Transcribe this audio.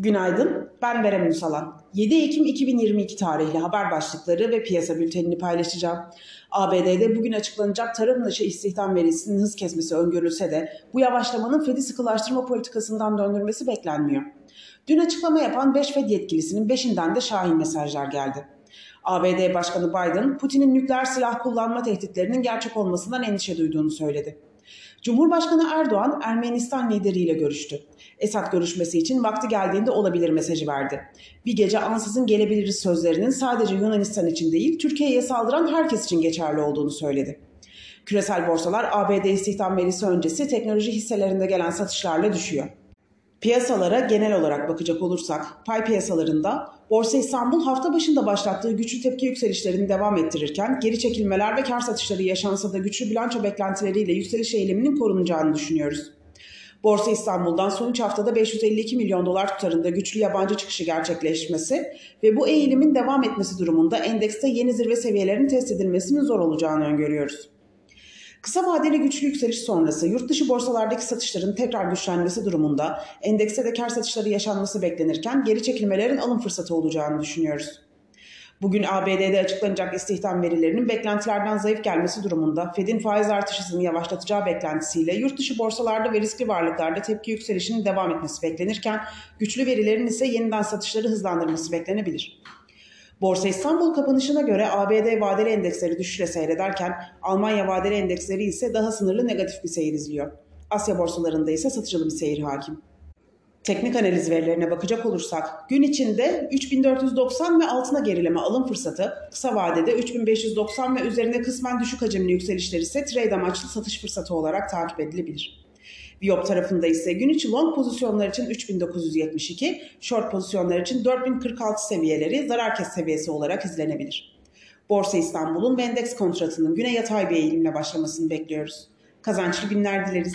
Günaydın, ben Berem Ünsalan. 7 Ekim 2022 tarihli haber başlıkları ve piyasa bültenini paylaşacağım. ABD'de bugün açıklanacak tarım dışı istihdam verisinin hız kesmesi öngörülse de bu yavaşlamanın Fed'i sıkılaştırma politikasından döndürmesi beklenmiyor. Dün açıklama yapan 5 Fed yetkilisinin 5'inden de şahin mesajlar geldi. ABD Başkanı Biden, Putin'in nükleer silah kullanma tehditlerinin gerçek olmasından endişe duyduğunu söyledi. Cumhurbaşkanı Erdoğan Ermenistan lideriyle görüştü. Esad görüşmesi için vakti geldiğinde olabilir mesajı verdi. Bir gece ansızın gelebiliriz sözlerinin sadece Yunanistan için değil Türkiye'ye saldıran herkes için geçerli olduğunu söyledi. Küresel borsalar ABD istihdam verisi öncesi teknoloji hisselerinde gelen satışlarla düşüyor. Piyasalara genel olarak bakacak olursak pay piyasalarında Borsa İstanbul hafta başında başlattığı güçlü tepki yükselişlerini devam ettirirken geri çekilmeler ve kar satışları yaşansa da güçlü bilanço beklentileriyle yükseliş eğiliminin korunacağını düşünüyoruz. Borsa İstanbul'dan son 3 haftada 552 milyon dolar tutarında güçlü yabancı çıkışı gerçekleşmesi ve bu eğilimin devam etmesi durumunda endekste yeni zirve seviyelerinin test edilmesinin zor olacağını öngörüyoruz. Kısa vadeli güçlü yükseliş sonrası yurt dışı borsalardaki satışların tekrar güçlenmesi durumunda endekste de kar satışları yaşanması beklenirken geri çekilmelerin alım fırsatı olacağını düşünüyoruz. Bugün ABD'de açıklanacak istihdam verilerinin beklentilerden zayıf gelmesi durumunda Fed'in faiz artış hızını yavaşlatacağı beklentisiyle yurt dışı borsalarda ve riskli varlıklarda tepki yükselişinin devam etmesi beklenirken güçlü verilerin ise yeniden satışları hızlandırması beklenebilir. Borsa İstanbul kapanışına göre ABD vadeli endeksleri düşüşle seyrederken Almanya vadeli endeksleri ise daha sınırlı negatif bir seyir izliyor. Asya borsalarında ise satıcılı bir seyir hakim. Teknik analiz verilerine bakacak olursak gün içinde 3490 ve altına gerileme alım fırsatı, kısa vadede 3590 ve üzerinde kısmen düşük hacimli yükselişler ise trade amaçlı satış fırsatı olarak takip edilebilir. Viyop tarafında ise gün içi long pozisyonlar için 3972, short pozisyonlar için 4046 seviyeleri zarar kes seviyesi olarak izlenebilir. Borsa İstanbul'un ve endeks kontratının güne yatay bir eğilimle başlamasını bekliyoruz. Kazançlı günler dileriz.